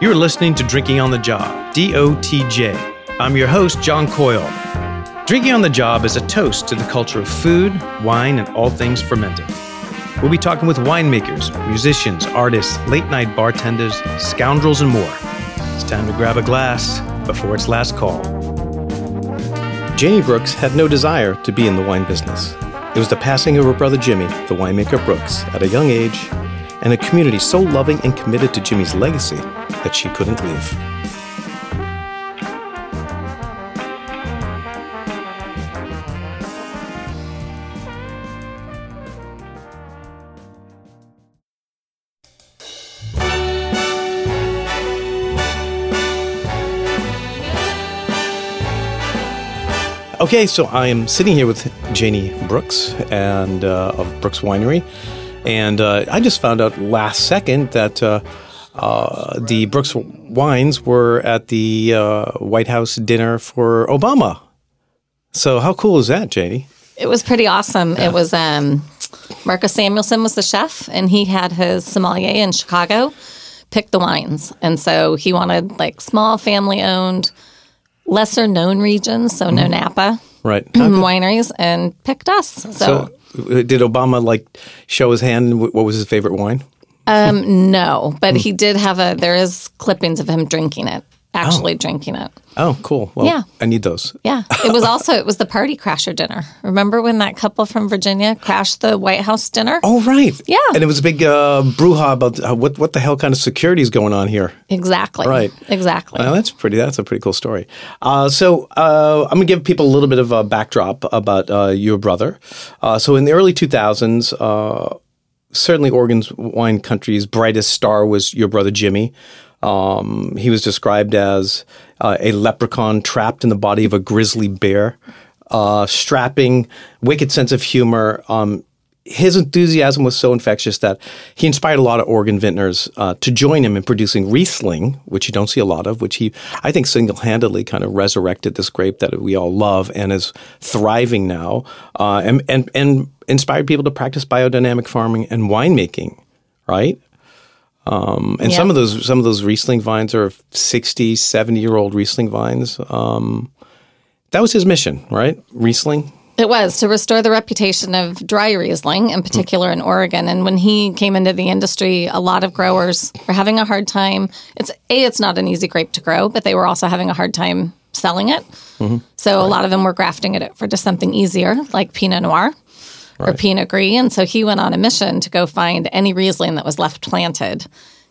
You're listening to Drinking on the Job, DOTJ. I'm your host, John Coyle. Drinking on the Job is a toast to the culture of food, wine, and all things fermenting. We'll be talking with winemakers, musicians, artists, late night bartenders, scoundrels, and more. It's time to grab a glass before its last call. Janie Brooks had no desire to be in the wine business. It was the passing of her brother Jimmy, the winemaker Brooks, at a young age, and a community so loving and committed to Jimmy's legacy that she couldn't leave. Okay, so I am sitting here with Janie Brooks and uh, of Brooks Winery, and uh, I just found out last second that uh, uh the Brooks wines were at the uh, White House dinner for Obama. So how cool is that, Janie? It was pretty awesome. Yeah. It was um, Marcus Samuelsson was the chef, and he had his sommelier in Chicago pick the wines, and so he wanted like small family owned lesser known regions, so no mm-hmm. Napa right wineries, and picked us. So, so, uh, did Obama like show his hand? What was his favorite wine? Um, no, but he did have a. There is clippings of him drinking it actually oh. drinking it. Oh, cool. Well, yeah. I need those. Yeah. It was also it was the party crasher dinner. Remember when that couple from Virginia crashed the White House dinner? Oh, right. Yeah. And it was a big uh, brouhaha about uh, what what the hell kind of security is going on here. Exactly. Right. Exactly. Well, that's pretty. That's a pretty cool story. Uh, so uh, I'm gonna give people a little bit of a backdrop about uh, your brother. Uh, so in the early 2000s certainly Oregon's wine country's brightest star was your brother Jimmy. Um, he was described as uh, a leprechaun trapped in the body of a grizzly bear, uh, strapping, wicked sense of humor. Um, his enthusiasm was so infectious that he inspired a lot of Oregon vintners uh, to join him in producing Riesling, which you don't see a lot of, which he, I think, single handedly kind of resurrected this grape that we all love and is thriving now, uh, and, and, and inspired people to practice biodynamic farming and winemaking, right? Um, and some of those some of those Riesling vines are 60, 70 year old Riesling vines. Um, that was his mission, right? Riesling. It was to restore the reputation of dry Riesling, in particular in Oregon. And when he came into the industry, a lot of growers were having a hard time. It's a, it's not an easy grape to grow, but they were also having a hard time selling it. Mm-hmm. So right. a lot of them were grafting it for just something easier, like Pinot Noir right. or Pinot Gris. And so he went on a mission to go find any Riesling that was left planted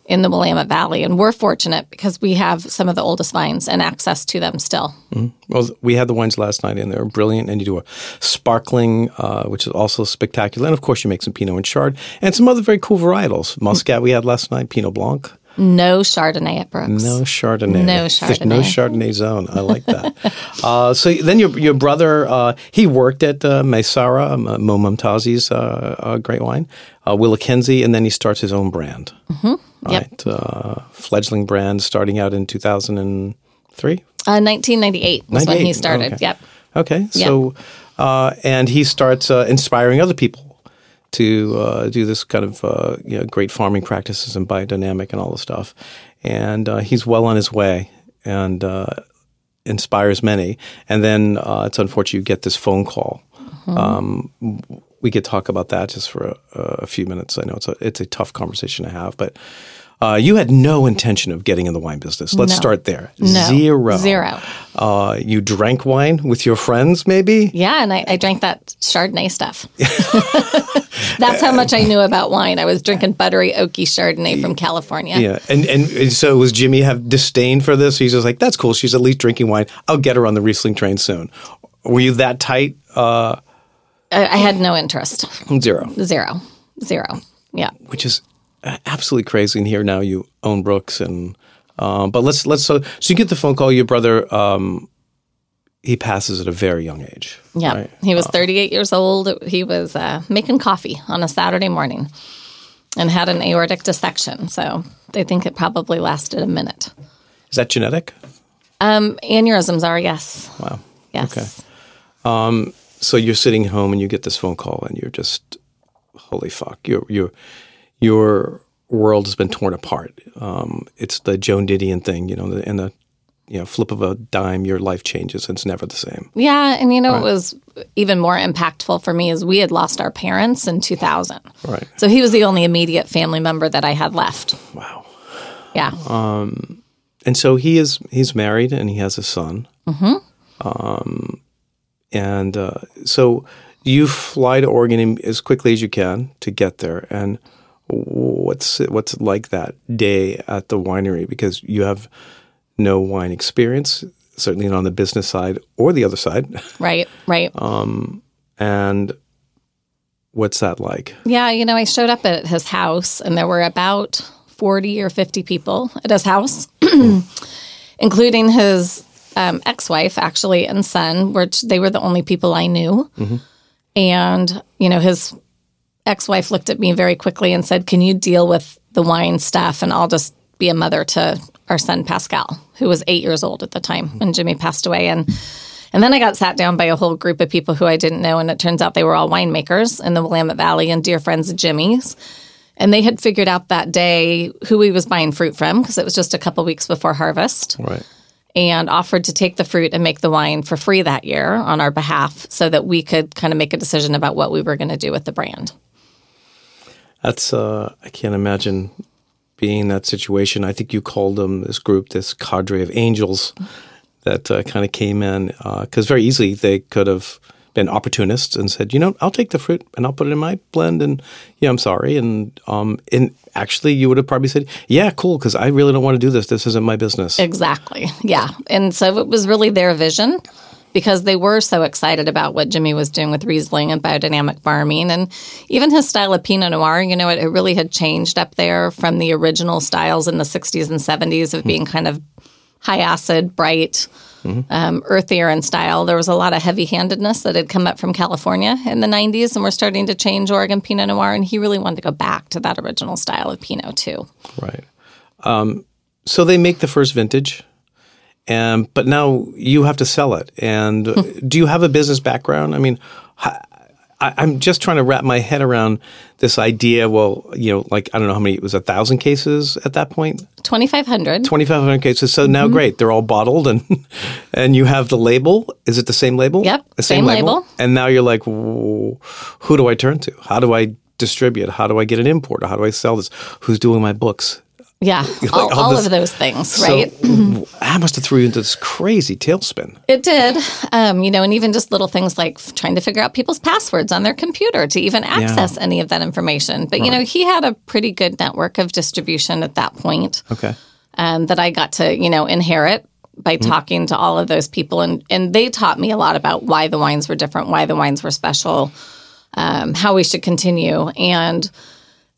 in the Willamette Valley. And we're fortunate because we have some of the oldest vines and access to them still. Mm-hmm. Well, we had the wines last night and they were brilliant. And you do a sparkling, uh, which is also spectacular. And of course, you make some Pinot and Chard and some other very cool varietals. Muscat we had last night, Pinot Blanc. No Chardonnay at Brooks. No Chardonnay. No Chardonnay. There's no Chardonnay zone. I like that. uh, so then your your brother, uh, he worked at uh, Maysara, um, Mo Momtazi's uh, uh, great wine, uh, WillaKenzie, and then he starts his own brand. Mm-hmm. Right. Yep. Uh, fledgling brand starting out in 2003? Uh, 1998 was when he started. Okay. Yep. Okay. So, yep. and he starts inspiring other people to uh, do this kind of uh, you know, great farming practices and biodynamic and all the stuff. And uh, he's well on his way and uh, inspires many. And then uh, it's unfortunate you get this phone call. Mm-hmm. Um, we could talk about that just for a, a, few minutes. I know it's a it's a tough conversation to have, but uh, you had no intention of getting in the wine business. Let's no. start there. No. Zero. Zero. Uh, you drank wine with your friends, maybe? Yeah, and I, I drank that Chardonnay stuff. That's how much I knew about wine. I was drinking buttery, oaky Chardonnay from California. Yeah, and and so was Jimmy have disdain for this? He's just like, that's cool. She's at least drinking wine. I'll get her on the Riesling train soon. Were you that tight? Uh, I, I had no interest. Zero. Zero. Zero. Yeah. Which is absolutely crazy. And here now you own Brooks, and um, but let's let's so so you get the phone call. Your brother, um, he passes at a very young age. Yeah, right? he was uh, 38 years old. He was uh, making coffee on a Saturday morning, and had an aortic dissection. So they think it probably lasted a minute. Is that genetic? Um, aneurysms are yes. Wow. Yes. Okay. Um, so you're sitting home and you get this phone call and you're just, holy fuck, you're you're you're world has been torn apart. Um, it's the Joan Didion thing, you know, and the you know flip of a dime, your life changes. and It's never the same. Yeah, and you know what was even more impactful for me is we had lost our parents in 2000. Right. So he was the only immediate family member that I had left. Wow. Yeah. um And so he is he's married and he has a son. Mm-hmm. Um, and uh, so you fly to Oregon as quickly as you can to get there. And what's it, what's it like that day at the winery because you have no wine experience, certainly not on the business side or the other side. right, right. And what's that like? Yeah, you know, I showed up at his house and there were about 40 or 50 people at his house, including his um, ex wife, actually, and son, which they were the only people I knew. And, you know, his ex wife looked at me very quickly and said, Can you deal with the wine stuff? And I'll just be a mother to our son, Pascal, who was eight years old at the time when Jimmy passed away. And and then I got sat down by a whole group of people who I didn't know, and it turns out they were all winemakers in the Willamette Valley and dear friends of Jimmy's. And they had figured out that day who he was buying fruit from because it was just a couple weeks before harvest Right. and offered to take the fruit and make the wine for free that year on our behalf so that we could kind of make a decision about what we were going to do with the brand. That's uh, I can't imagine being in that situation. I think you called them this group, this cadre of angels that uh, kind of came in because very easily they could have been opportunists and said, you know, I'll take the fruit and I'll put it in my blend, and yeah, I'm sorry, and um, and actually you would have probably said, yeah, cool, because I really don't want to do this. This isn't my business. Exactly. Yeah. And so it was really their vision because they were so excited about what Jimmy was doing with Riesling and biodynamic farming. And even his style of Pinot Noir, you know, it, it really had changed up there from the original styles in the 60s and 70s of being kind of high acid, bright, um, earthier in style. There was a lot of heavy handedness that had come up from California in the 90s, and we're starting to change Oregon Pinot Noir. And he really wanted to go back to that original style of Pinot, too. Right. Um, so they make the first vintage, and but now you have to sell it. And uh, do you have a business background? I mean, I, I'm just trying to wrap my head around this idea. Well, you know, like I don't know how many it was a thousand cases at that point. point, 2,500. twenty five hundred cases. So now, great, they're all bottled, and and you have the label. Is it the same label? Yep, the same label. And now you're like, who do I turn to? How do I distribute? How do I get an import? How do I sell this? Who's doing my books? Yeah, all, all all of those things, right? So I must have threw you into this crazy tailspin. It did. Um, you know, and even just little things like trying to figure out people's passwords on their computer to even access any of that information. But, you know, he had a pretty good network of distribution at that point Okay. um, that I got to, you know, inherit by talking to all of those people. And, and they taught me a lot about why the wines were different, why the wines were special, um, how we should continue. And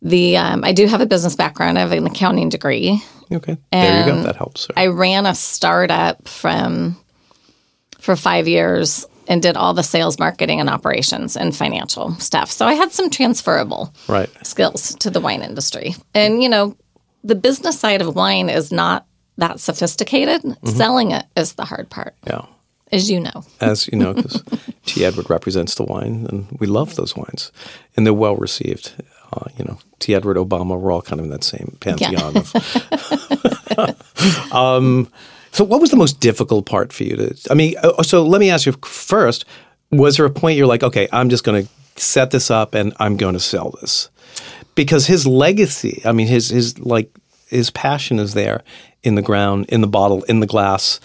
the um, I do have a business background. I have an accounting degree. Okay. There you go. That helps. I ran a startup from for five years and did all the sales, marketing, and operations and financial stuff. So I had some transferable right. skills to the wine industry. And you know, the business side of wine is not that sophisticated. Selling it is the hard part, Yeah. as you know. As you know, because T. Edward represents the wine, and we love those wines, and they're well received. Uh, you know, T. Edward Obama, we're all kind of in that same pantheon of. um, so, what was the most difficult part for you to? I mean, uh, so let me ask you first: Was there a point you're like, okay, I'm just going to set this up and I'm going to sell this? Because his legacy, I mean, his his like his passion is there in the ground, in the bottle, in the glass.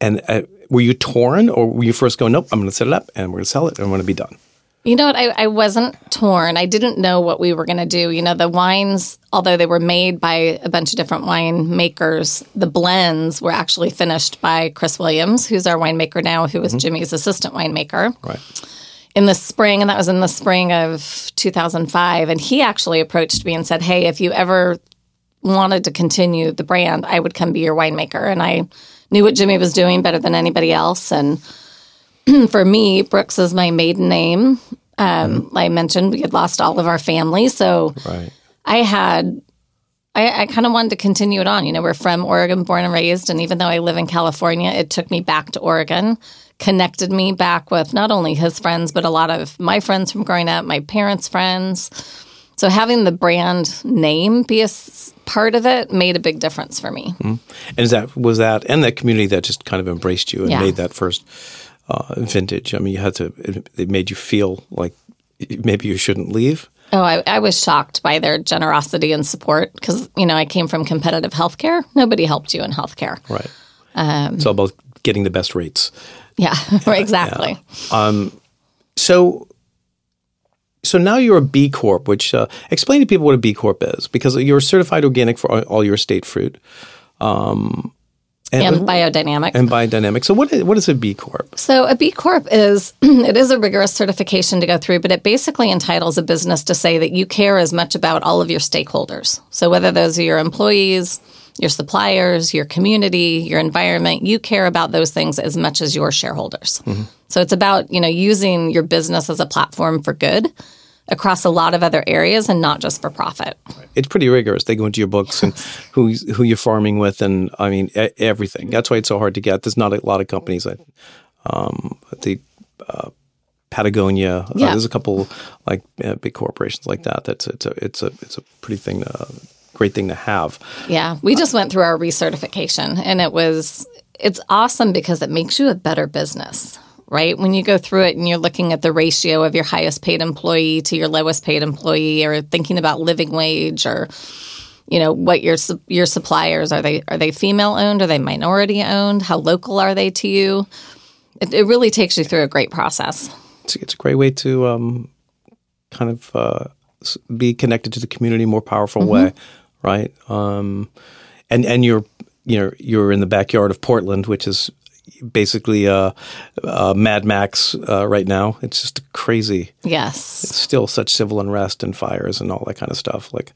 And uh, were you torn, or were you first going, nope, I'm going to set it up and we're going to sell it and we're going to be done? You know what? I, I wasn't torn. I didn't know what we were going to do. You know, the wines, although they were made by a bunch of different wine makers, the blends were actually finished by Chris Williams, who's our winemaker now, who was mm-hmm. Jimmy's assistant winemaker Right. in the spring. And that was in the spring of 2005. And he actually approached me and said, Hey, if you ever wanted to continue the brand, I would come be your winemaker. And I knew what Jimmy was doing better than anybody else. And for me, Brooks is my maiden name. Um, I mentioned we had lost all of our family, so Right. I had. I, I kind of wanted to continue it on. You know, we're from Oregon, born and raised, and even though I live in California, it took me back to Oregon, connected me back with not only his friends, but a lot of my friends from growing up, my parents' friends. So having the brand name be a part of it made a big difference for me. And is that was that and that community that just kind of embraced you and Yeah. made that first uh, vintage? I mean, you had to. It, it made you feel like maybe you shouldn't leave. Oh, I, I was shocked by their generosity and support because, you know, I came from competitive healthcare. Nobody helped you in healthcare. Right. it's all about getting the best rates. Yeah, exactly. Um So, so now you're a B Corp. Which uh, explain to people what a B Corp is, because you're certified organic for all, all your state fruit, um, And biodynamic. and biodynamic. So what is, what is a B Corp? So a B Corp is it is a rigorous certification to go through, but it basically entitles a business to say that you care as much about all of your stakeholders. So whether those are your employees, your suppliers, your community, your environment, you care about those things as much as your shareholders. Mm-hmm. So it's about, you know, using your business as a platform for good across a lot of other areas and not just for profit. It's pretty rigorous. They go into your books and who who you're farming with, and I mean everything. That's why it's so hard to get. There's not a lot of companies that um, the uh, Patagonia. Uh, Yeah. there's a couple like uh, big corporations like that. That's it's a it's a it's a pretty thing. To, great thing to have. Yeah, we just went through our recertification and it was it's awesome because it makes you a better business, right? When you go through it and you're looking at the ratio of your highest paid employee to your lowest paid employee or thinking about living wage or you know what your your suppliers are they are they female owned? Are they minority owned? How local are they to you? It, it really takes you through a great process. It's, it's a great way to um, kind of uh, be connected to the community in a more powerful way, right? Um, and and you're you know you're in the backyard of Portland, which is basically uh, uh, Mad Max uh, right now. It's just crazy. yes it's Still such civil unrest and fires and all that kind of stuff. Like,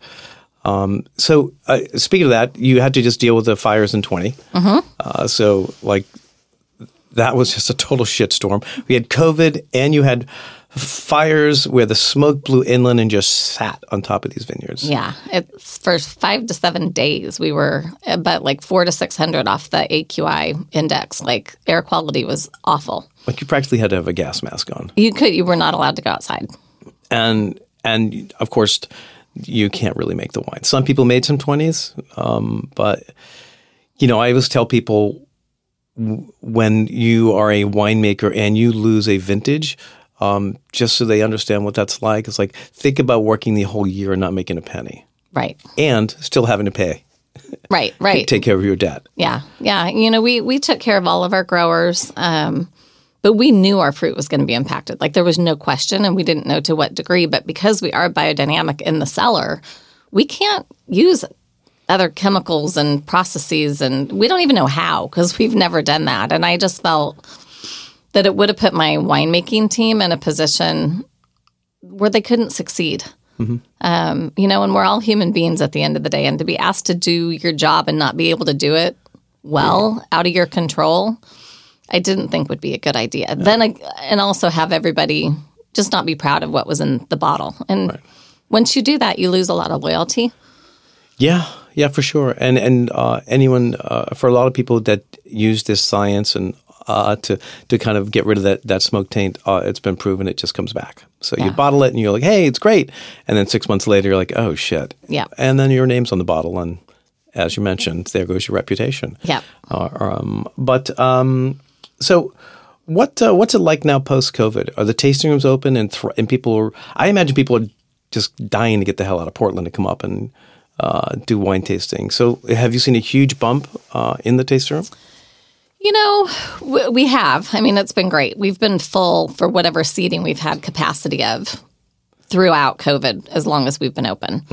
um, so uh, speaking of that, you had to just deal with the fires in 20 Uh, so like that was just a total shitstorm. We had COVID and you had fires where the smoke blew inland and just sat on top of these vineyards. Yeah, it's for five to seven days. We were about like four to six hundred off the AQI index. Like air quality was awful. Like you practically had to have a gas mask on. You could, you were not allowed to go outside. And and of course you can't really make the wine. Some people made some 20s, um, but you know, I always tell people when you are a winemaker and you lose a vintage, um, just so they understand what that's like. It's like think about working the whole year and not making a penny, Right, and still having to pay right, right. take care of your debt. Yeah, yeah. You know, we we took care of all of our growers, um, but we knew our fruit was going to be impacted. Like there was no question, and we didn't know to what degree. But because we are biodynamic in the cellar, we can't use other chemicals and processes, and we don't even know how because we've never done that. And I just felt that it would have put my winemaking team in a position where they couldn't succeed. Um, you know, and we're all human beings at the end of the day, and to be asked to do your job and not be able to do it well, out of your control, I didn't think would be a good idea. Then, I, and also have everybody just not be proud of what was in the bottle. And once you do that, you lose a lot of loyalty. Yeah, yeah, for sure. And and uh, anyone uh, for a lot of people that use this science and uh, to to kind of get rid of that that smoke taint, uh, it's been proven it just comes back. So you bottle it and you're like, hey, it's great, and then six months later you're like, oh shit. Yeah. And then your name's on the bottle, and as you mentioned, there goes your reputation. Yeah. Uh, um, but um, so. What uh, what's it like now post COVID? Are the tasting rooms open and thr- and people are? I imagine people are just dying to get the hell out of Portland to come up and uh, do wine tasting. So, have you seen a huge bump uh, in the tasting room? You know, we have. I mean, it's been great. We've been full for whatever seating we've had capacity of throughout COVID, as long as we've been open.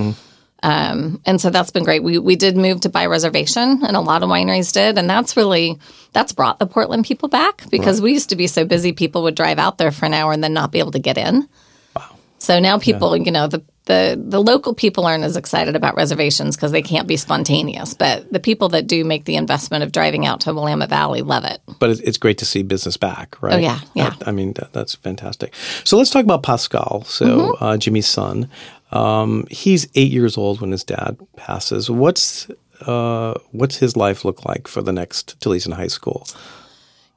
Um, and so that's been great. We we did move to by reservation, and a lot of wineries did, and that's really that's brought the Portland people back because we used to be so busy, people would drive out there for an hour and then not be able to get in. Wow. So now people, you know, the the the local people aren't as excited about reservations because they can't be spontaneous, but the people that do make the investment of driving out to Willamette Valley love it. But it's great to see business back, right? Oh, yeah, yeah. That- I mean, that, that's fantastic. So let's talk about Pascal. So Mm-hmm. uh, Jimmy's son, um, he's eight years old when his dad passes. What's uh, what's his life look like for the next till he's in high school?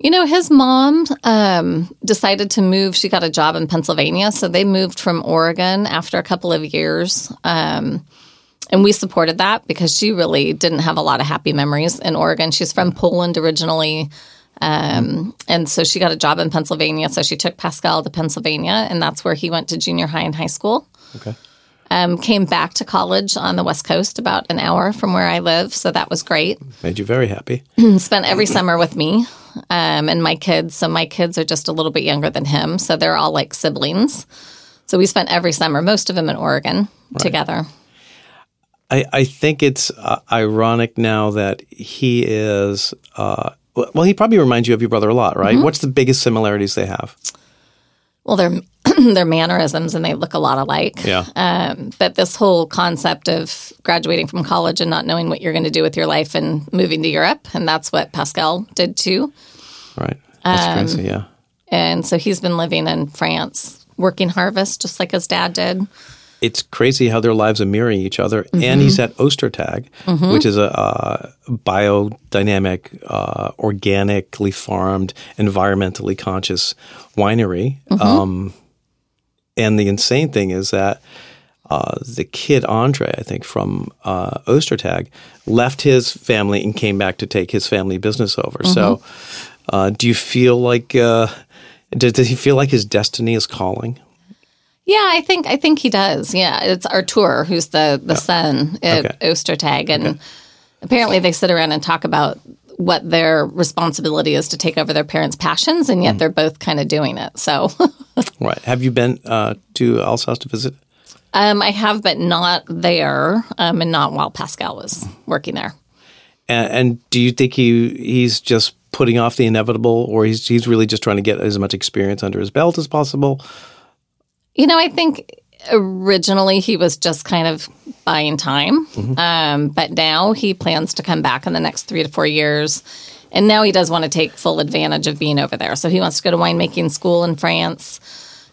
You know, his mom um, decided to move. She got a job in Pennsylvania. So they moved from Oregon after a couple of years. Um, and we supported that because she really didn't have a lot of happy memories in Oregon. She's from Poland originally. Um, and so she got a job in Pennsylvania. So she took Pascal to Pennsylvania, and that's where he went to junior high and high school. Okay. Um, came back to college on the West Coast, about an hour from where I live. So that was great. Made you very happy. Spent every summer with me um, and my kids. So my kids are just a little bit younger than him. So they're all like siblings. So we spent every summer, most of them in Oregon together. I, I think it's uh, ironic now that he is. Uh, well, he probably reminds you of your brother a lot, right? What's the biggest similarities they have? Well, they're their mannerisms and they look a lot alike. Yeah. Um, but this whole concept of graduating from college and not knowing what you're going to do with your life and moving to Europe, and that's what Pascal did too. Right. That's Um, crazy. Yeah. And so he's been living in France, working harvest just like his dad did. It's crazy how their lives are mirroring each other. Mm-hmm. And he's at Ostertag, which is a uh, biodynamic, uh, organically farmed, environmentally conscious winery. Mm-hmm. Um, and the insane thing is that uh, the kid Andre, I think from uh, Ostertag, left his family and came back to take his family business over. So, Mm-hmm. uh, do you feel like uh, does, does he feel like his destiny is calling? Yeah, I think I think he does. Yeah, it's Artur who's the the son at Okay. Ostertag, and apparently they sit around and talk about what their responsibility is to take over their parents' passions, and yet they're both kind of doing it. So Right. Have you been uh, to Alsace to visit? um, I have, but not there, um, and not while Pascal was working there. And, and do you think he he's just putting off the inevitable, or he's he's really just trying to get as much experience under his belt as possible? You know, I think originally he was just kind of buying time, um, but now he plans to come back in the next three to four years. And now he does want to take full advantage of being over there. So he wants to go to winemaking school in France.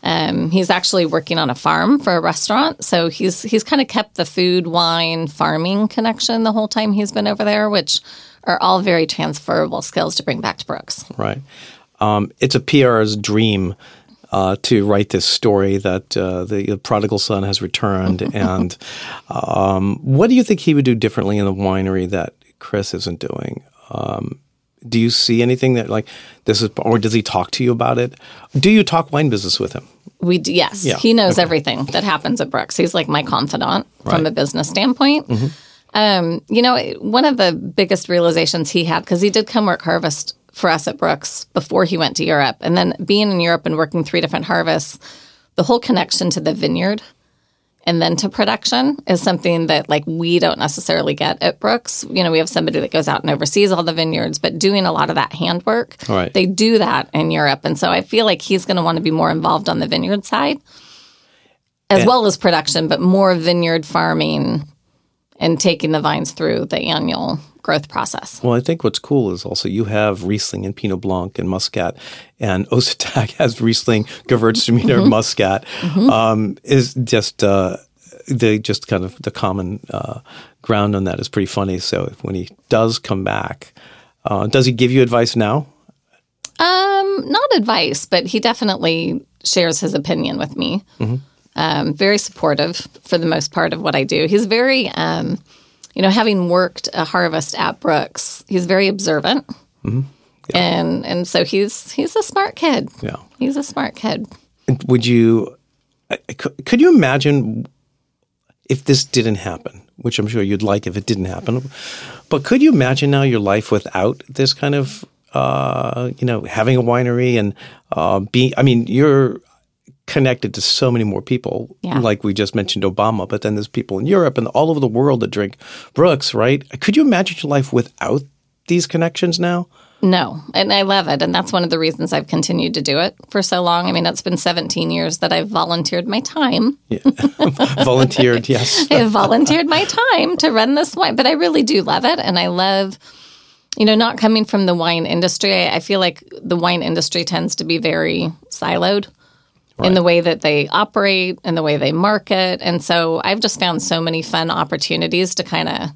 Um, he's actually working on a farm for a restaurant. So he's he's kind of kept the food, wine, farming connection the whole time he's been over there, which are all very transferable skills to bring back to Brooks. Right. Um, it's a PR's dream uh, to write this story that uh, the prodigal son has returned. and um, what do you think he would do differently in the winery that Chris isn't doing? Um, do you see anything that like this is, or does he talk to you about it? Do you talk wine business with him? We d- yes, Yeah, he knows everything that happens at Brooks. He's like my confidant from a business standpoint. Um, you know, one of the biggest realizations he had because he did come work harvest for us at Brooks before he went to Europe, and then being in Europe and working three different harvests, the whole connection to the vineyard and then to production is something that like we don't necessarily get at Brooks. You know, we have somebody that goes out and oversees all the vineyards, but doing a lot of that handwork, Right. they do that in Europe. And so I feel like he's going to want to be more involved on the vineyard side as And- well as production, but more vineyard farming and taking the vines through the annual growth process. Well, I think what's cool is also you have Riesling and Pinot Blanc and Muscat, and Ostertag has Riesling, Gewürztraminer, Muscat. Um, is just uh, the just kind of the common uh, ground on that is pretty funny. So when he does come back, uh, does he give you advice now? Um, not advice, but he definitely shares his opinion with me. Um, very supportive for the most part of what I do. He's very, um, you know, having worked a harvest at Brooks, he's very observant, and and so he's he's a smart kid. Yeah. He's a smart kid. Would you? I- I Could, could you imagine if this didn't happen? Which I'm sure you'd like if it didn't happen. But could you imagine now your life without this kind of, uh, you know, having a winery and uh, being? I mean, you're connected to so many more people. Yeah. Like we just mentioned Obama, but then there's people in Europe and all over the world that drink Brooks, right? Could you imagine your life without these connections now? No, and I love it, and that's one of the reasons I've continued to do it for so long. I mean, it's been 17 years that I've volunteered my time Volunteered, yes. I have volunteered my time to run this wine, but I really do love it. And I love, you know, not coming from the wine industry. I, I feel like the wine industry tends to be very siloed in the way that they operate and the way they market. And so I've just found so many fun opportunities to kind of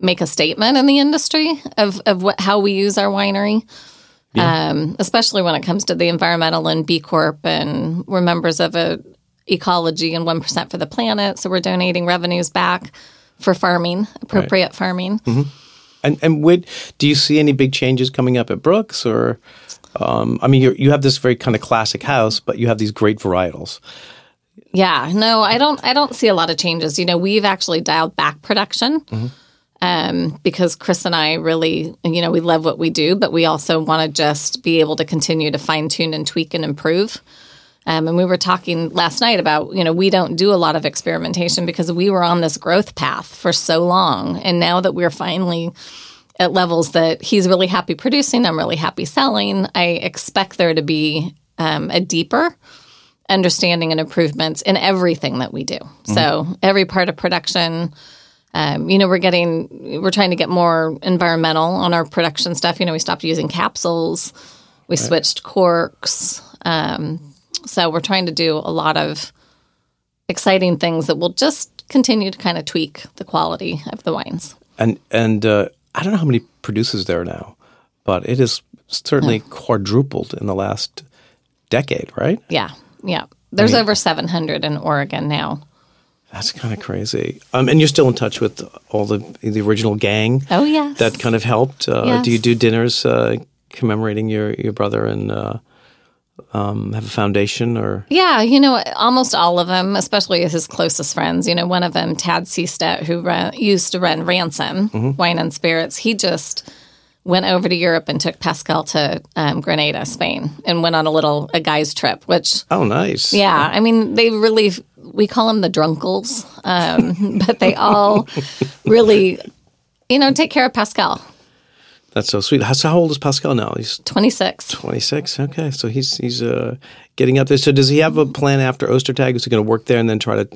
make a statement in the industry of, of what, how we use our winery. um, especially when it comes to the environmental and B Corp. And we're members of a ecology and 1% for the planet. So we're donating revenues back for farming, appropriate farming. And and would do you see any big changes coming up at Brooks or? Um, I mean, you you have this very kind of classic house, but you have these great varietals. Yeah, no, I don't. I don't see a lot of changes. You know, we've actually dialed back production um, because Chris and I really, you know, we love what we do, but we also want to just be able to continue to fine tune and tweak and improve. Um, and we were talking last night about, you know, we don't do a lot of experimentation because we were on this growth path for so long, and now that we're finally at levels that he's really happy producing, I'm really happy selling. I expect there to be um, a deeper understanding and improvements in everything that we do. So every part of production. Um, you know, we're getting, we're trying to get more environmental on our production stuff. You know, we stopped using capsules, we switched corks. Um, so we're trying to do a lot of exciting things that will just continue to kind of tweak the quality of the wines. And and uh, I don't know how many producers there are now, but it has certainly quadrupled in the last decade, right? Yeah, yeah. There's over 700 in Oregon now. That's kind of crazy. Um, and you're still in touch with all the the original gang. Oh yes, that kind of helped. Uh, Do you do dinners uh, commemorating your your brother and uh, um, have a foundation or? Yeah, you know, almost all of them, especially his closest friends. You know, one of them, Tad Seestedt, who used to run Ransom Wine and Spirits, he just went over to Europe and took Pascal to um, Granada, Spain, and went on a little a guy's trip. Which, Oh, nice. yeah, I mean, they really we call them the drunkles, um, but they all really, you know, take care of Pascal. That's so sweet. How, so how old is Pascal now? He's Twenty six. 26. Okay, so he's he's uh, getting up there. So does he have a plan after Ostertag? Is he going to work there and then try to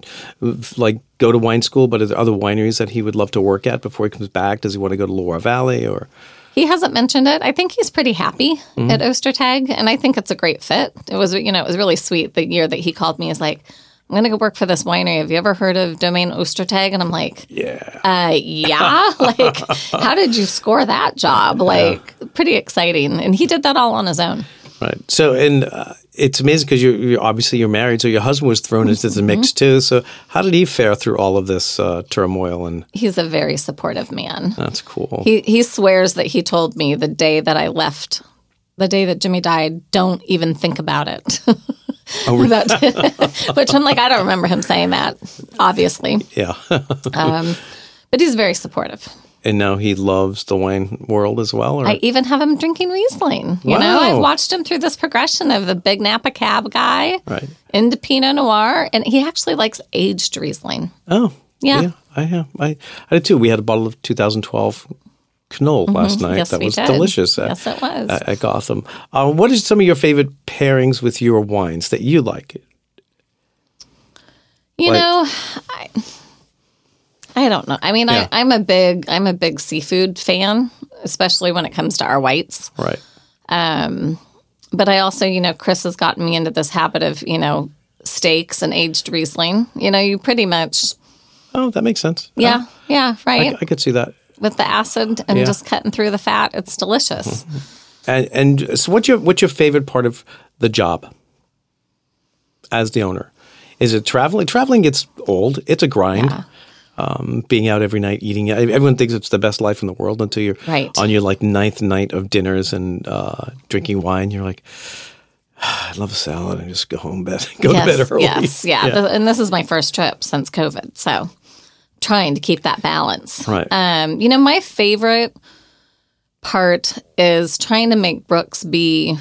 like go to wine school? But are there other wineries that he would love to work at before he comes back? Does he want to go to Loire Valley or? He hasn't mentioned it. I think he's pretty happy at Ostertag, and I think it's a great fit. It was, you know, it was really sweet the year that he called me. He's like, "I'm going to go work for this winery. Have you ever heard of Domaine Ostertag?" And I'm like, Yeah. uh, "Yeah." like, how did you score that job? Like, pretty exciting. And he did that all on his own. Right. So, and uh, it's amazing because you're, you're obviously you're married, so your husband was thrown into the mix too. So, how did he fare through all of this uh, turmoil? And He's a very supportive man. that's cool. He he swears that he told me the day that I left, the day that Jimmy died, don't even think about it. That- which I'm like, I don't remember him saying that, obviously. yeah. Um, but he's very supportive. and now he loves the wine world as well. Or I even have him drinking Riesling. You know, I've watched him through this progression of the big Napa cab guy right. into Pinot Noir, and he actually likes aged Riesling. Oh, Yeah. I have. I, I did too. We had a bottle of 2012 Knoll last night. Mm-hmm. Yes, that was did. delicious. At, Yes, it was. At, at Gotham. Uh, what are some of your favorite pairings with your wines that you like? You Like- know, I, I don't know. I mean, Yeah. I, I'm a big I'm a big seafood fan, especially when it comes to our whites. Right. Um, But I also, you know, Chris has gotten me into this habit of, you know, steaks and aged Riesling. You know, you pretty much, Oh, that makes sense. yeah, yeah, Oh, I, right. I could see that. With the acid and Yeah. just cutting through the fat, it's delicious. And, and so, what's your what's your favorite part of the job as the owner? Is it traveling? Traveling gets old. It's a grind. Yeah. Um, being out every night eating. Everyone thinks it's the best life in the world until you're Right. on your like ninth night of dinners and uh, drinking wine. You're like, "Ah, I love a salad and just go home bed. Go to bed yes, early. yes, yeah. Th- And this is my first trip since COVID, so trying to keep that balance. Right. Um, you know, my favorite part is trying to make Brooks be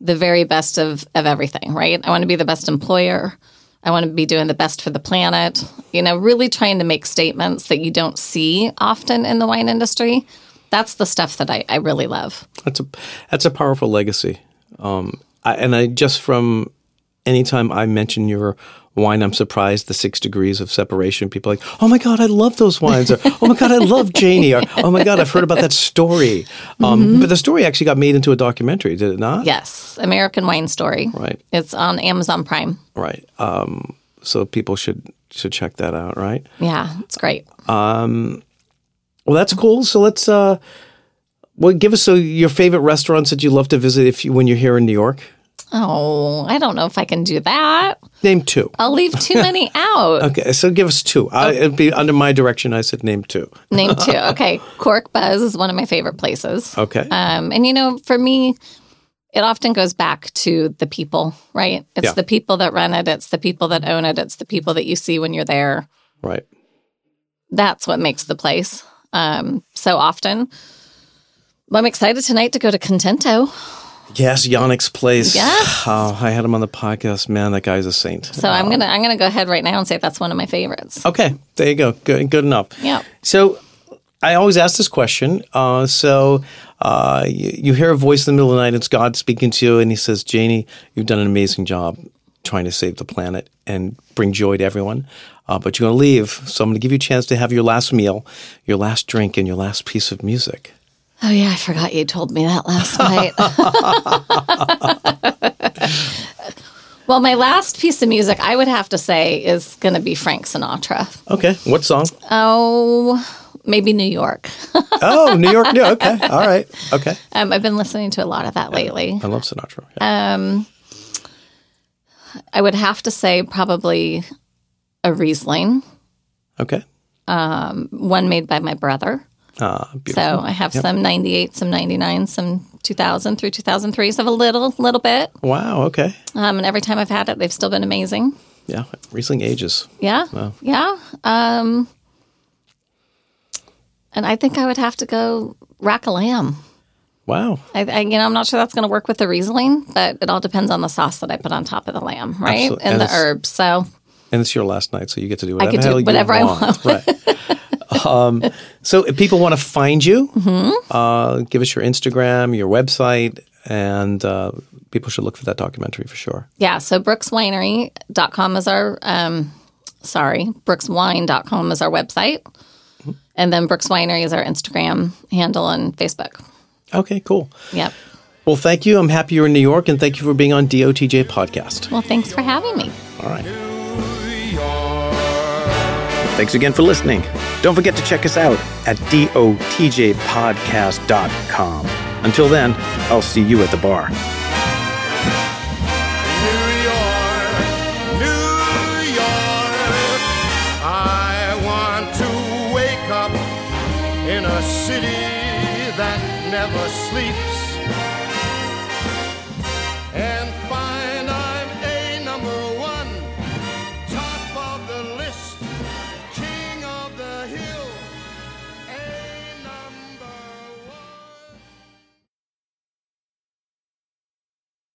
the very best of, of everything, right? I want to be the best employer. I want to be doing the best for the planet. You know, really trying to make statements that you don't see often in the wine industry. That's the stuff that I, I really love. That's a that's a powerful legacy. Um, I, and I just from anytime I mention your wine, I'm surprised the six degrees of separation. People are like, oh my god, I love those wines, or oh my god, I love Janie, or oh my god, I've heard about that story. Um, But the story actually got made into a documentary, did it not? Yes, American Wine Story. Right. It's on Amazon Prime. Right. Um, so people should should check that out. Right. Yeah, it's great. Um, Well, that's cool. So let's uh, Well, give us so your favorite restaurants that you love to visit if you, when you're here in New York. Oh, I don't know if I can do that. Name two. I'll leave too many out. Okay, so give us two. I, it'd be under my direction. I said name two. Name two. Okay. Corkbuzz is one of my favorite places. Okay. Um, and you know, for me, it often goes back to the people, right? It's Yeah. the people that run it, it's the people that own it, it's the people that you see when you're there. right. That's what makes the place um, so often. Well, I'm excited tonight to go to Contento. Yes, Yannick's place. Yes. Oh, I had him on the podcast. Man, that guy's a saint. So I'm gonna I'm gonna go ahead right now and say that's one of my favorites. Okay, there you go. Good, good enough. Yeah. So I always ask this question. Uh, so uh, you, you hear a voice in the middle of the night. It's God speaking to you, and He says, "Janie, you've done an amazing job trying to save the planet and bring joy to everyone. Uh, but you're going to leave, so I'm going to give you a chance to have your last meal, your last drink, and your last piece of music." Oh yeah, I forgot you told me that last night. well, my last piece of music I would have to say is going to be Frank Sinatra. Okay, what song? Oh, maybe New York. oh, New York. Yeah, okay, all right, okay. Um, I've been listening to a lot of that lately. I love Sinatra. Yeah. Um, I would have to say probably a Riesling, okay. Um, one made by my brother. Uh. So I have some 98, some 99, some 2000 through 2003. So I have a little, little bit. Wow. Okay. Um, and every time I've had it, they've still been amazing. Yeah. Riesling ages. Yeah. Yeah. Um, and I think I would have to go rack a lamb. Wow. I, I, you know, I'm not sure that's going to work with the Riesling, but it all depends on the sauce that I put on top of the lamb, right? Absolutely. And And the herbs. So And it's your last night, so you get to do I whatever could the do whatever I want. right. um, so if people want to find you, Mm-hmm. uh, give us your Instagram, your website, and uh, people should look for that documentary for sure. Yeah, so brookswinery.com is our um sorry, brookswine.com is our website. And then Brooks Winery is our Instagram handle and Facebook. Okay, cool. Yep. Well, thank you. I'm happy you're in New York, and thank you for being on DOTJ podcast. Well, thanks for having me. All right. Thanks again for listening. Don't forget to check us out at dotjpodcast.com. Until then, I'll see you at the bar.